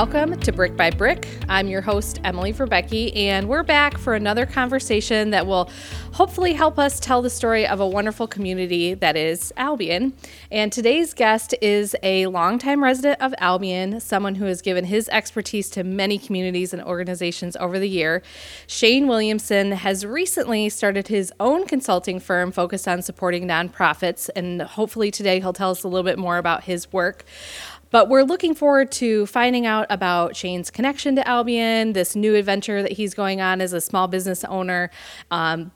Welcome to Brick by Brick. I'm your host, Emily Verbecki, and we're back for another conversation that will hopefully help us tell the story of a wonderful community that is Albion. And today's guest is a longtime resident of Albion, someone who has given his expertise to many communities and organizations over the year. Shane Williamson has recently started his own consulting firm focused on supporting nonprofits, and hopefully today he'll tell us a little bit more about his work. But we're looking forward to finding out about Shane's connection to Albion, this new adventure that he's going on as a small business owner um,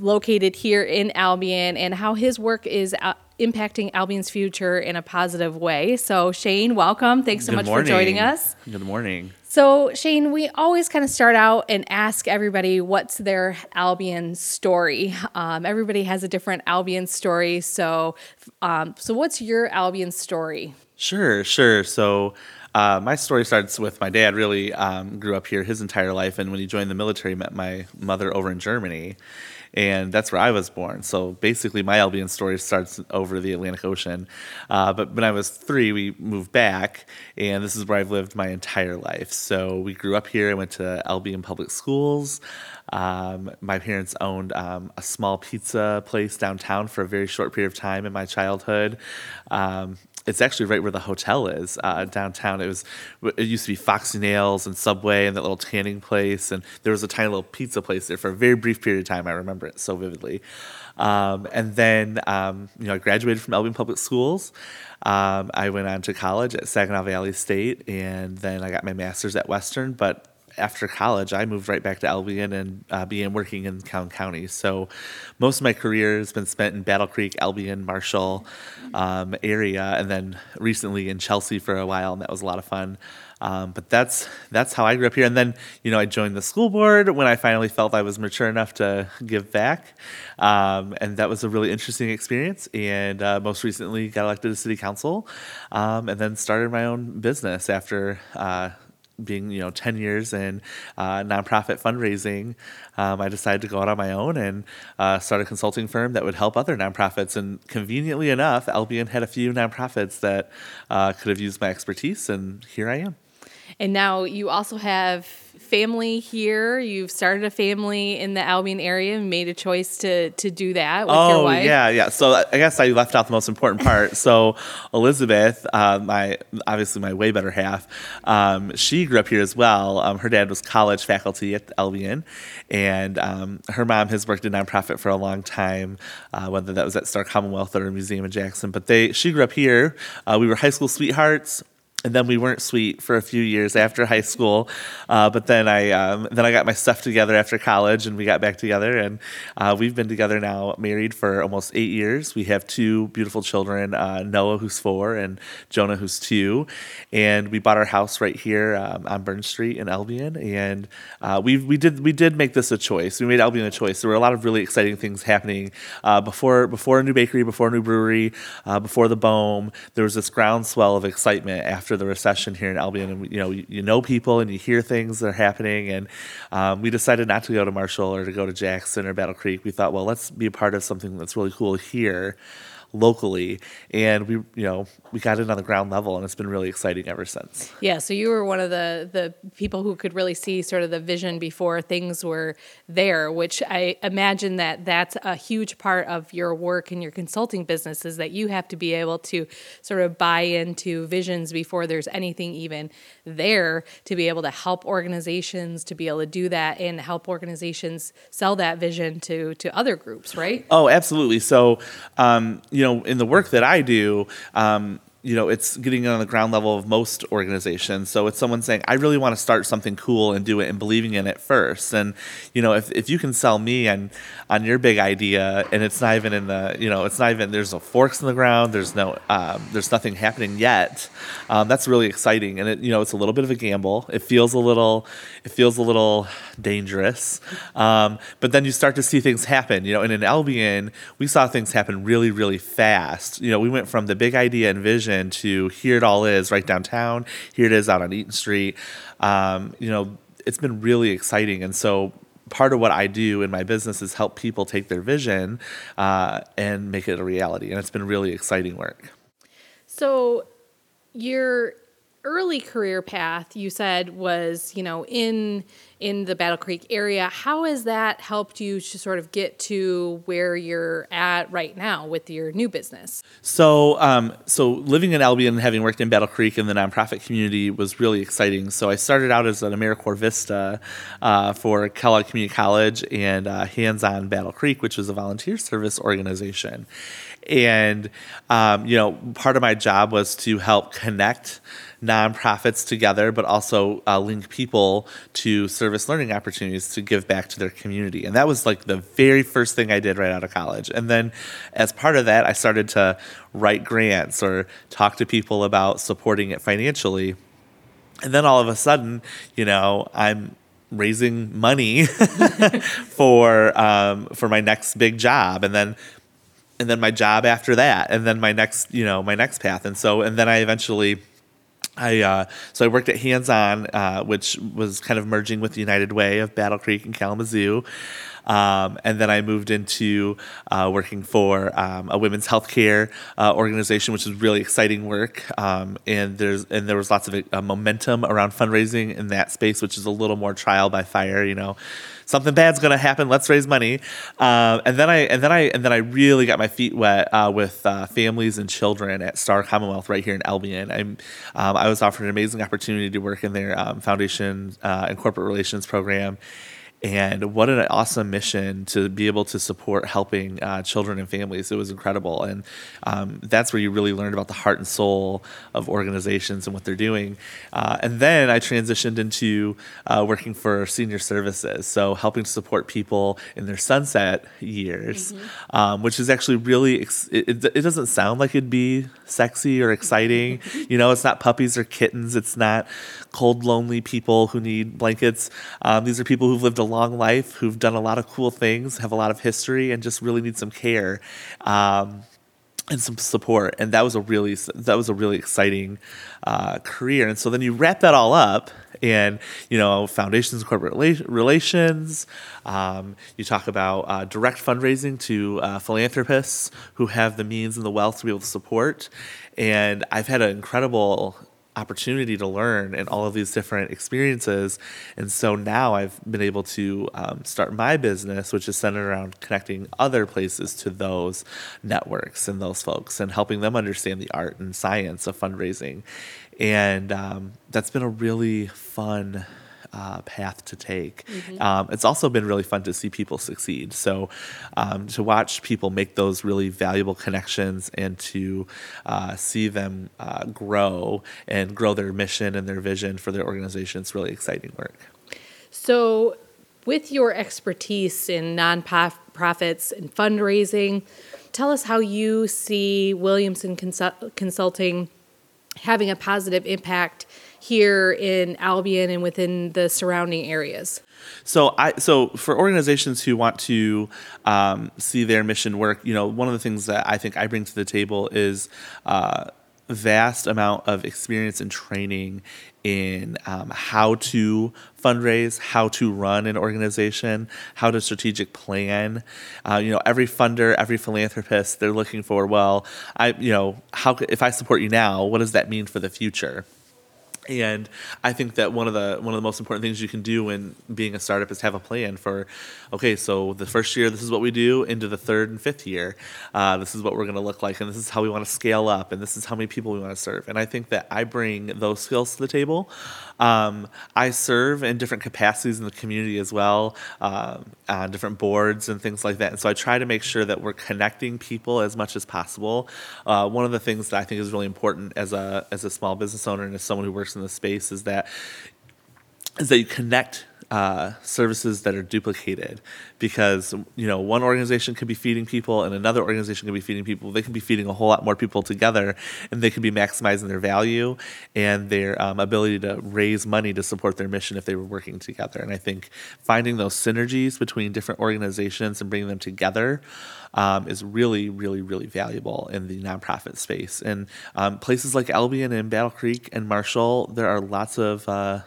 located here in Albion, and how his work is. Uh, impacting Albion's future in a positive way. So, Shane, welcome. Thanks so Good much morning. for joining us. Good morning. So, Shane, we always kind of start out and ask everybody what's their Albion story. Um, everybody has a different Albion story. So, um, so what's your Albion story? Sure, sure. So, uh, my story starts with my dad. Really um, grew up here his entire life, and when he joined the military, met my mother over in Germany, and that's where I was born. So basically, my Albion story starts over the Atlantic Ocean. Uh, but when I was three, we moved back, and this is where I've lived my entire life. So we grew up here. I went to Albion Public Schools. Um, my parents owned um, a small pizza place downtown for a very short period of time in my childhood. Um, it's actually right where the hotel is uh, downtown. It was it used to be Foxy Nails and Subway and that little tanning place, and there was a tiny little pizza place there for a very brief period of time. I remember it so vividly. Um, and then um, you know I graduated from Albion Public Schools. Um, I went on to college at Saginaw Valley State, and then I got my master's at Western. But after college, I moved right back to Albion and uh, began working in Calhoun County. So most of my career has been spent in Battle Creek, Albion, Marshall um, area, and then recently in Chelsea for a while, and that was a lot of fun. Um, but that's that's how I grew up here. And then you know I joined the school board when I finally felt I was mature enough to give back, um, and that was a really interesting experience. And uh, most recently got elected to city council, um, and then started my own business after. Uh, being you know 10 years in uh, nonprofit fundraising um, i decided to go out on my own and uh, start a consulting firm that would help other nonprofits. And conveniently enough albion had a few nonprofits that uh, could have used my expertise and here i am. And now you also have family here. You've started a family in the Albion area and made a choice to to do that with your oh wife. yeah yeah. So i guess i left out the most important part. So elizabeth uh, my obviously my way better half um, she grew up here as well. Um, her dad was college faculty at albion and um, her mom has worked in nonprofit for a long time uh, whether that was at star commonwealth or a museum in jackson. But they she grew up here. Uh, we were high school sweethearts and then we weren't sweet for a few years after high school, uh, but then I um, then I got my stuff together after college, and we got back together, and uh, we've been together now, married for almost eight years. We have two beautiful children, uh, Noah who's four, and Jonah who's two, and we bought our house right here um, on Burn Street in Albion, and uh, we we did we did make this a choice. We made Albion a choice. There were a lot of really exciting things happening uh, before before a new bakery, before a new brewery, uh, before the Bohm. There was this groundswell of excitement after the recession here in Albion, and you know you, you know people and you hear things that are happening, and um, we decided not to go to Marshall or to go to Jackson or Battle Creek. We thought, well, let's be a part of something that's really cool here locally and we you know we got it on the ground level and it's been really exciting ever since Yeah, so you were one of the the people who could really see sort of the vision before things were there, which I imagine that that's a huge part of your work and your consulting business is that you have to be able to sort of buy into visions before there's anything even there to be able to help organizations to be able to do that and help organizations sell that vision to to other groups, right? Oh, absolutely. So, um, you know, in the work that I do, um, you know, it's getting on the ground level of most organizations. So it's someone saying, I really want to start something cool and do it and believing in it first. And, you know, if, if you can sell me on, on your big idea and it's not even in the, you know, it's not even, there's no forks in the ground, there's no, um, there's nothing happening yet. Um, that's really exciting. And it, you know, it's a little bit of a gamble. It feels a little, it feels a little dangerous. Um, but then you start to see things happen, you know, and in Albion, we saw things happen really, really fast. You know, we went from the big idea and vision to here it all is right downtown. Here it is out on Eaton Street. Um, you know, it's been really exciting. And so part of what I do in my business is help people take their vision uh, and make it a reality. And it's been really exciting work. So you're early career path you said was you know in in the battle creek area. How has that helped you to sort of get to where you're at right now with your new business? So um, so living in albion and having worked in battle creek in the nonprofit community was really exciting. So i started out as an americorps vista uh, for kellogg community college and uh, hands-on battle creek which was a volunteer service organization. And um, you know part of my job was to help connect nonprofits together, but also uh, link people to service learning opportunities to give back to their community. And that was like the very first thing I did right out of college. And then as part of that, I started to write grants or talk to people about supporting it financially. And then all of a sudden, you know, I'm raising money for um, for my next big job, and then and then my job after that, and then my next you know my next path, and so and then I eventually I uh, so I worked at Hands On, uh, which was kind of merging with the United Way of Battle Creek and Kalamazoo. Um, and then I moved into uh, working for um, a women's healthcare uh, organization, which is really exciting work. Um, and there's and there was lots of uh, momentum around fundraising in that space, which is a little more trial by fire. You know, something bad's to happen. Let's raise money. Uh, and then I and then I and then I really got my feet wet uh, with uh, families and children at Star Commonwealth right here in Albion. I'm um, I was offered an amazing opportunity to work in their um, foundation uh, and corporate relations program and what an awesome mission to be able to support helping uh, children and families. It was incredible, and um, that's where you really learned about the heart and soul of organizations and what they're doing. Uh, and then I transitioned into uh, working for senior services, so helping to support people in their sunset years, mm-hmm. um, which is actually really. Ex- it, it, doesn't sound like it'd be sexy or exciting. you know, it's not puppies or kittens. It's not cold, lonely people who need blankets. Um, these are people who've lived a long life, who've done a lot of cool things, have a lot of history, and just really need some care. Um, and some support and that was a really that was a really exciting uh, career and so then you wrap that all up and you know foundations corporate relations um, you talk about uh, direct fundraising to uh, philanthropists who have the means and the wealth to be able to support and i've had an incredible opportunity to learn and all of these different experiences. And so now I've been able to um, start my business, which is centered around connecting other places to those networks and those folks and helping them understand the art and science of fundraising. And um, that's been a really fun uh, path to take. Mm-hmm. Um, it's also been really fun to see people succeed. So um, to watch people make those really valuable connections and to uh, see them uh, grow and grow their mission and their vision for their organization, it's really exciting work. So, with your expertise in nonprofits and fundraising, tell us how you see Williamson Consulting having a positive impact here in Albion and within the surrounding areas? So I so for organizations who want to um, see their mission work, you know, one of the things that I think I bring to the table is. Uh, vast amount of experience and training in um, how to fundraise, how to run an organization, how to strategic plan. Uh, you know, every funder, every philanthropist, they're looking for well, I you know, how if I support you now, what does that mean for the future? And I think that one of the one of the most important things you can do when being a startup is have a plan for, okay, so the first year this is what we do, into the third and fifth year, uh, this is what we're going to look like, and this is how we want to scale up, and this is how many people we want to serve. And I think that I bring those skills to the table. Um, I serve in different capacities in the community as well, uh, on different boards and things like that. And so I try to make sure that we're connecting people as much as possible. Uh, one of the things that I think is really important as a as a small business owner and as someone who works in the space is that is that you connect uh, services that are duplicated because you know one organization could be feeding people and another organization could be feeding people they can be feeding a whole lot more people together and they can be maximizing their value and their um, ability to raise money to support their mission if they were working together and i think finding those synergies between different organizations and bringing them together um, is really, really, really valuable in the nonprofit space. And um, places like Albion and Battle Creek and Marshall, there are lots of uh,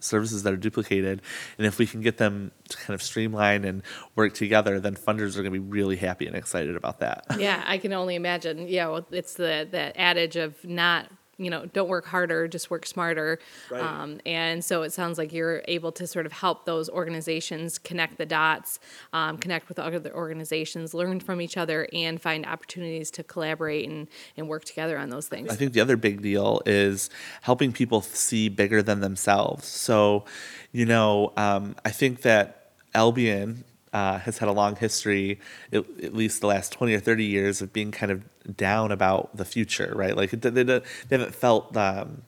services that are duplicated. And if we can get them to kind of streamline and work together, then funders are going to be really happy and excited about that. Yeah, I can only imagine. Yeah, well, it's the the adage of not you know, don't work harder, just work smarter. Right. Um, and so it sounds like you're able to sort of help those organizations connect the dots, um, connect with other organizations, learn from each other, and find opportunities to collaborate and, and work together on those things. I think the other big deal is helping people see bigger than themselves. So, you know, um, I think that Albion uh, has had a long history, at, least the last 20 or 30 years, of being kind of down about the future, right? Like they, they, they haven't felt um,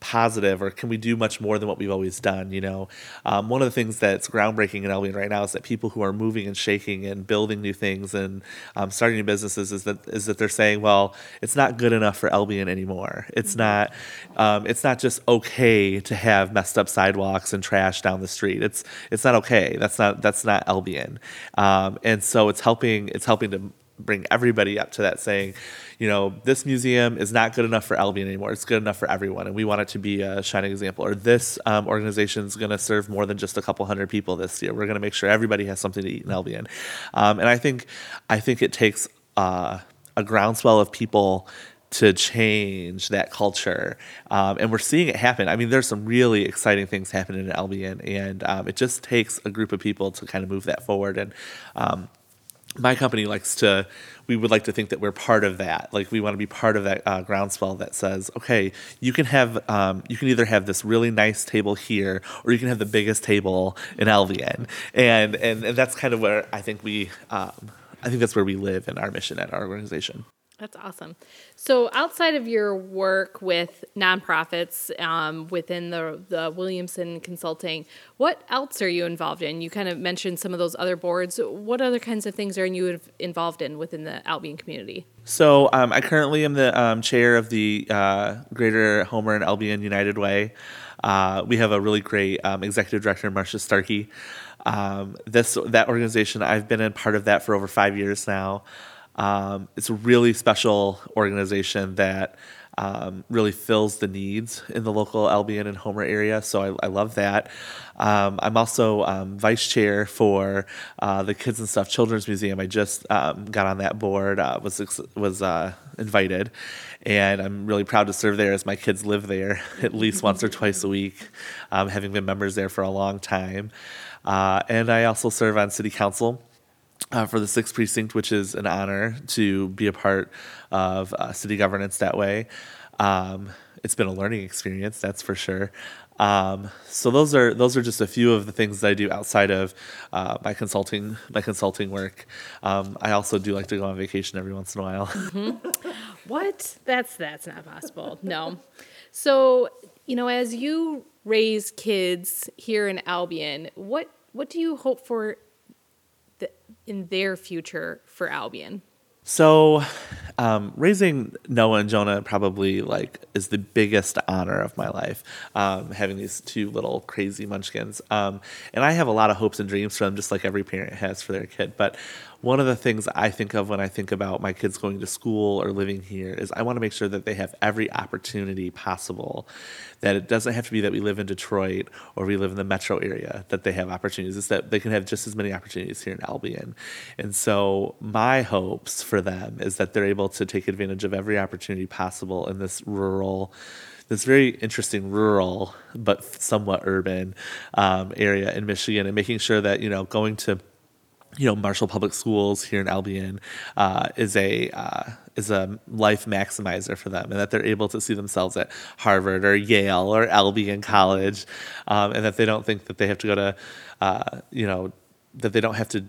positive or can we do much more than what we've always done you know? Um, one of the things that's groundbreaking in albion right now is that people who are moving and shaking and building new things and um, starting new businesses is that is that they're saying well it's not good enough for albion anymore. It's not um, it's not just okay to have messed up sidewalks and trash down the street. It's it's not okay. That's not that's not albion um, and so it's helping it's helping to bring everybody up to that saying, you know, this museum is not good enough for Albion anymore. It's good enough for everyone, and we want it to be a shining example. Or this um, organization is going to serve more than just a couple hundred people this year. We're going to make sure everybody has something to eat in Albion, um, and I think I think it takes uh, a groundswell of people to change that culture. Um, and we're seeing it happen. I mean, there's some really exciting things happening in Albion, and um, it just takes a group of people to kind of move that forward. And um, my company likes to we would like to think that we're part of that. Like we want to be part of that uh, groundswell that says okay you can have um, you can either have this really nice table here or you can have the biggest table in albion. And and, and that's kind of where i think we um, i think that's where we live in our mission at our organization that's awesome. So, outside of your work with nonprofits um, within the the Williamson Consulting, what else are you involved in? You kind of mentioned some of those other boards. What other kinds of things are you involved in within the Albion community? So, um, I currently am the um, chair of the uh, Greater Homer and Albion United Way. Uh, we have a really great um, executive director, Marcia Starkey. Um, this that organization, I've been a part of that for over five years now. Um, it's a really special organization that um, really fills the needs in the local Albion and Homer area. So I, I love that. Um, I'm also um, vice chair for uh, the Kids and Stuff Children's Museum. I just um, got on that board, uh, was was uh, invited, and I'm really proud to serve there as my kids live there at least once or twice a week, um, having been members there for a long time. Uh, and I also serve on city council uh, for the sixth precinct, which is an honor to be a part of uh, city governance that way. Um, it's been a learning experience, that's for sure. Um, so those are those are just a few of the things that I do outside of uh, my consulting my consulting work. Um, I also do like to go on vacation every once in a while. Mm-hmm. What? That's that's not possible. No. So you know, as you raise kids here in Albion, what what do you hope for in their future for Albion? So, um, raising Noah and Jonah probably like is the biggest honor of my life. Um, having these two little crazy munchkins, um, and I have a lot of hopes and dreams for them, just like every parent has for their kid. But one of the things I think of when I think about my kids going to school or living here is I want to make sure that they have every opportunity possible. That it doesn't have to be that we live in Detroit or we live in the metro area that they have opportunities. It's that they can have just as many opportunities here in Albion. And so my hopes for them is that they're able to take advantage of every opportunity possible in this rural this very interesting rural but somewhat urban um, area in Michigan, and making sure that you know going to you know Marshall Public Schools here in Albion uh, is a uh, is a life maximizer for them, and that they're able to see themselves at Harvard or Yale or Albion College, um, and that they don't think that they have to go to uh, you know that they don't have to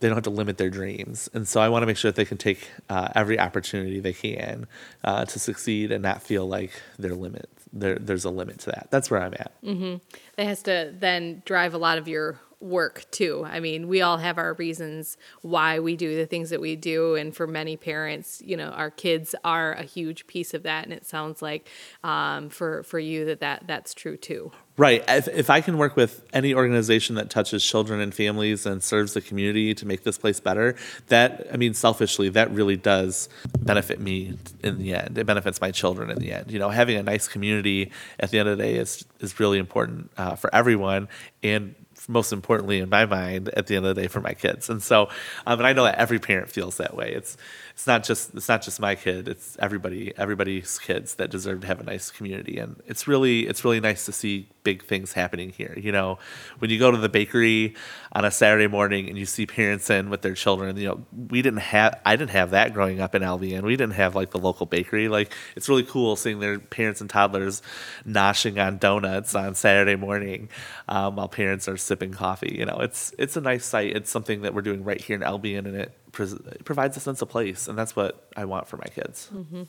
they don't have to limit their dreams. And so I want to make sure that they can take uh, every opportunity they can uh, to succeed and not feel like their limit there, there's a limit to that. That's where I'm at. Mm-hmm. That has to then drive a lot of your work too. I mean, we all have our reasons why we do the things that we do, and for many parents, you know, our kids are a huge piece of that. And it sounds like um, for for you that, that that's true too. Right. If, if I can work with any organization that touches children and families and serves the community to make this place better, that, I mean, selfishly, that really does benefit me in the end. It benefits my children in the end. You know, having a nice community at the end of the day is, is really important uh, for everyone and most importantly in my mind at the end of the day for my kids. And so, um, and I know that every parent feels that way. It's it's not just it's not just my kid. It's everybody everybody's kids that deserve to have a nice community. And it's really it's really nice to see big things happening here. You know, when you go to the bakery on a Saturday morning and you see parents in with their children, you know, we didn't have I didn't have that growing up in Albion. We didn't have like the local bakery. Like it's really cool seeing their parents and toddlers noshing on donuts on Saturday morning um, while parents are sipping coffee. You know, it's it's a nice sight. It's something that we're doing right here in Albion, and it, pres it provides a sense of place, and that's what I want for my kids. Mm-hmm.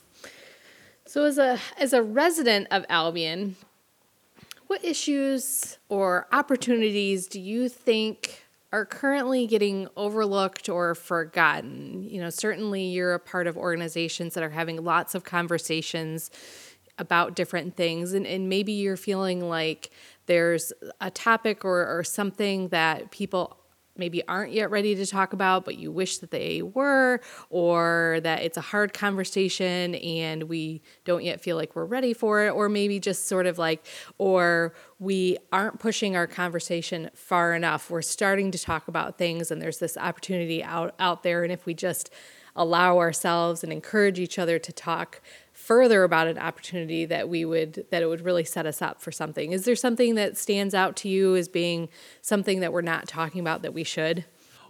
So, as a as a resident of Albion, what issues or opportunities do you think are currently getting overlooked or forgotten? You know, certainly you're a part of organizations that are having lots of conversations about different things, and, and maybe you're feeling like there's a topic or, or something that people maybe aren't yet ready to talk about, but you wish that they were, or that it's a hard conversation and we don't yet feel like we're ready for it, or maybe just sort of like, or we aren't pushing our conversation far enough. We're starting to talk about things and there's this opportunity out, out there. And if we just allow ourselves and encourage each other to talk further about an opportunity that we would that it would really set us up for something. Is there something that stands out to you as being something that we're not talking about that we should?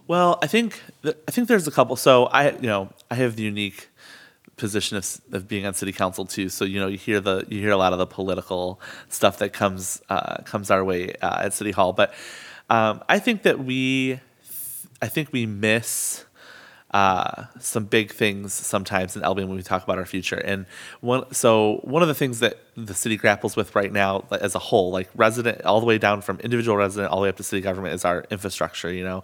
Well i think i think there's a couple. So i you know i have the unique position of, of being on city council too. So you know you hear the you hear a lot of the political stuff that comes uh, comes our way uh, at city hall. But um, i think that we i think we miss uh, some big things sometimes in Albion when we talk about our future. And one, so one of the things that the city grapples with right now as a whole, like resident, all the way down from individual resident all the way up to city government, is our infrastructure. You know,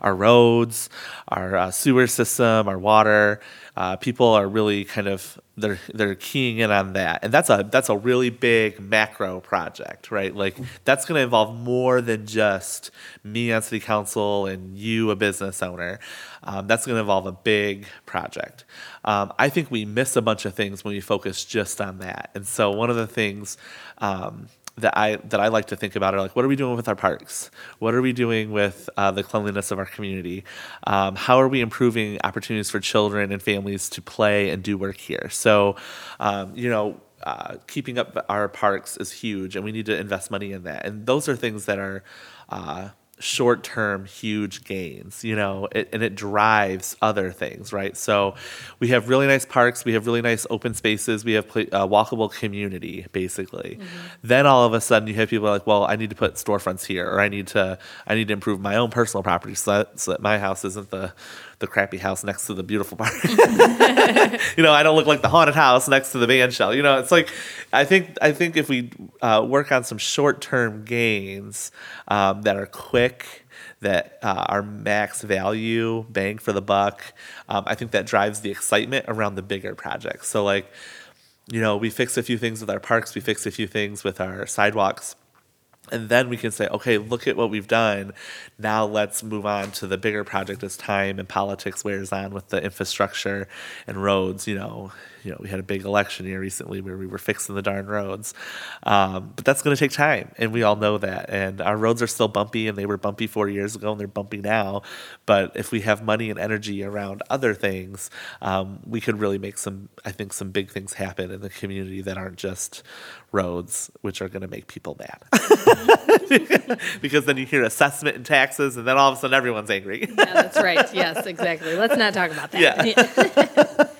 our roads, our uh, sewer system, our water. Uh, people are really kind of they're they're keying in on that, and that's a that's a really big macro project, right? Like that's going to involve more than just me on city council and you, a business owner. Um, that's going to involve a big project. Um, I think we miss a bunch of things when we focus just on that, and so one of the things. Um, that I that I like to think about are like, what are we doing with our parks? What are we doing with uh, the cleanliness of our community? Um, how are we improving opportunities for children and families to play and do work here? So, um, you know. Uh, keeping up our parks is huge, and we need to invest money in that. And those are things that are uh, short term huge gains you know it, and it drives other things right so we have really nice parks we have really nice open spaces we have play, uh, walkable community basically mm-hmm. then all of a sudden you have people like well i need to put storefronts here or i need to i need to improve my own personal property so that, so that my house isn't the the crappy house next to the beautiful park. you know, I don't look like the haunted house next to the band shell. You know, it's like I think I think if we uh, work on some short term gains um, that are quick, that uh, are max value, bang for the buck, um, I think that drives the excitement around the bigger projects. So like, you know, we fix a few things with our parks, we fix a few things with our sidewalks and then we can say, okay, look at what we've done. Now let's move on to the bigger project as time and politics wears on with the infrastructure and roads. You know, you know, we had a big election year recently where we were fixing the darn roads. Um, but that's going to take time, and we all know that. And our roads are still bumpy, and they were bumpy four years ago, and they're bumpy now. But if we have money and energy around other things, um, we could really make some, I think, some big things happen in the community that aren't just roads, which are going to make people mad. because then you hear assessment and taxes, and then all of a sudden everyone's angry. yeah, that's right. Yes, exactly. Let's not talk about that. Yeah.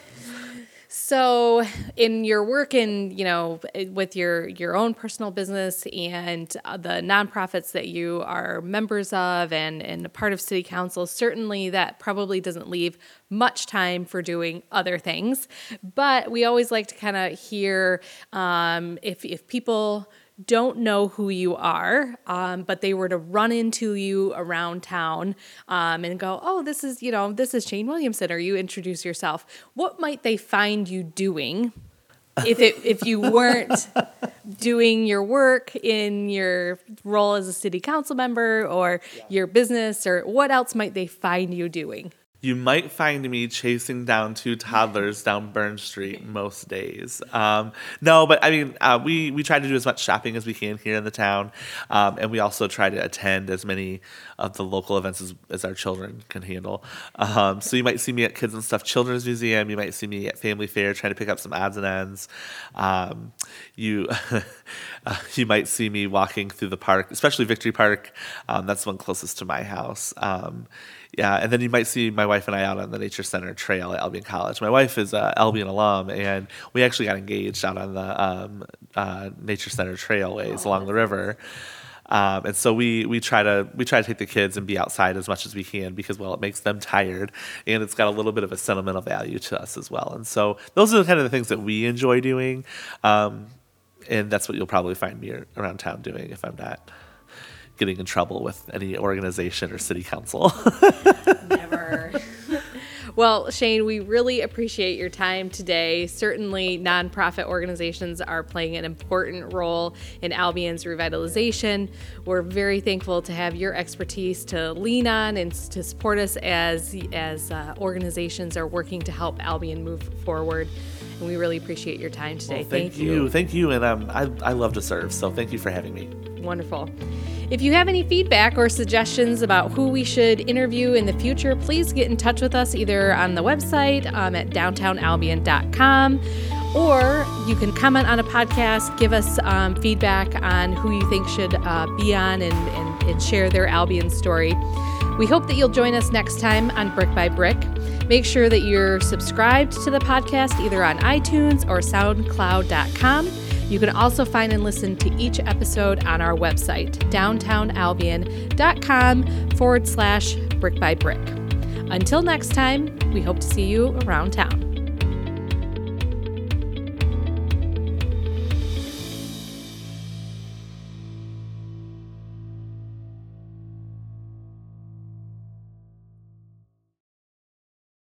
So, in your work in, you know, with your your own personal business and uh, the nonprofits that you are members of and and a part of city council, certainly that probably doesn't leave much time for doing other things. But we always like to kind of hear um, if if people don't know who you are, um, but they were to run into you around town um, and go, "Oh, this is you know this is Shane Williamson," or you introduce yourself. What might they find you doing? if it if you weren't doing your work in your role as a city council member or yeah. your business or what else might they find you doing? You might find me chasing down two toddlers down Burn Street most days. Um, no, but I mean, uh, we we try to do as much shopping as we can here in the town, um, and we also try to attend as many of the local events as, as our children can handle. Um, so you might see me at Kids and Stuff Children's Museum. You might see me at Family Fair trying to pick up some odds and ends. Um, you uh, you might see me walking through the park, especially Victory Park. Um, that's the one closest to my house. Um, yeah, and then you might see my wife and I out on the Nature Center Trail at Albion College. My wife is a Albion alum, and we actually got engaged out on the um, uh, Nature Center Trailways along the river. Um, and so we we try to we try to take the kids and be outside as much as we can because well it makes them tired and it's got a little bit of a sentimental value to us as well. And so those are the kind of the things that we enjoy doing, um, and that's what you'll probably find me around town doing if I'm not getting in trouble with any organization or city council. Never. Well, Shane, we really appreciate your time today. Certainly, nonprofit organizations are playing an important role in Albion's revitalization. We're very thankful to have your expertise to lean on and to support us as as uh, organizations are working to help Albion move forward. And we really appreciate your time today. Well, thank, thank you. you. Thank you. And um, I, I love to serve. So thank you for having me. Wonderful. If you have any feedback or suggestions about who we should interview in the future, please get in touch with us either on the website um, at downtownalbion.com or you can comment on a podcast, give us um, feedback on who you think should uh, be on and, and, and share their Albion story. We hope that you'll join us next time on Brick by Brick. Make sure that you're subscribed to the podcast either on iTunes or SoundCloud.com. You can also find and listen to each episode on our website, downtownalbion.com forward slash brick by brick. Until next time, we hope to see you around town.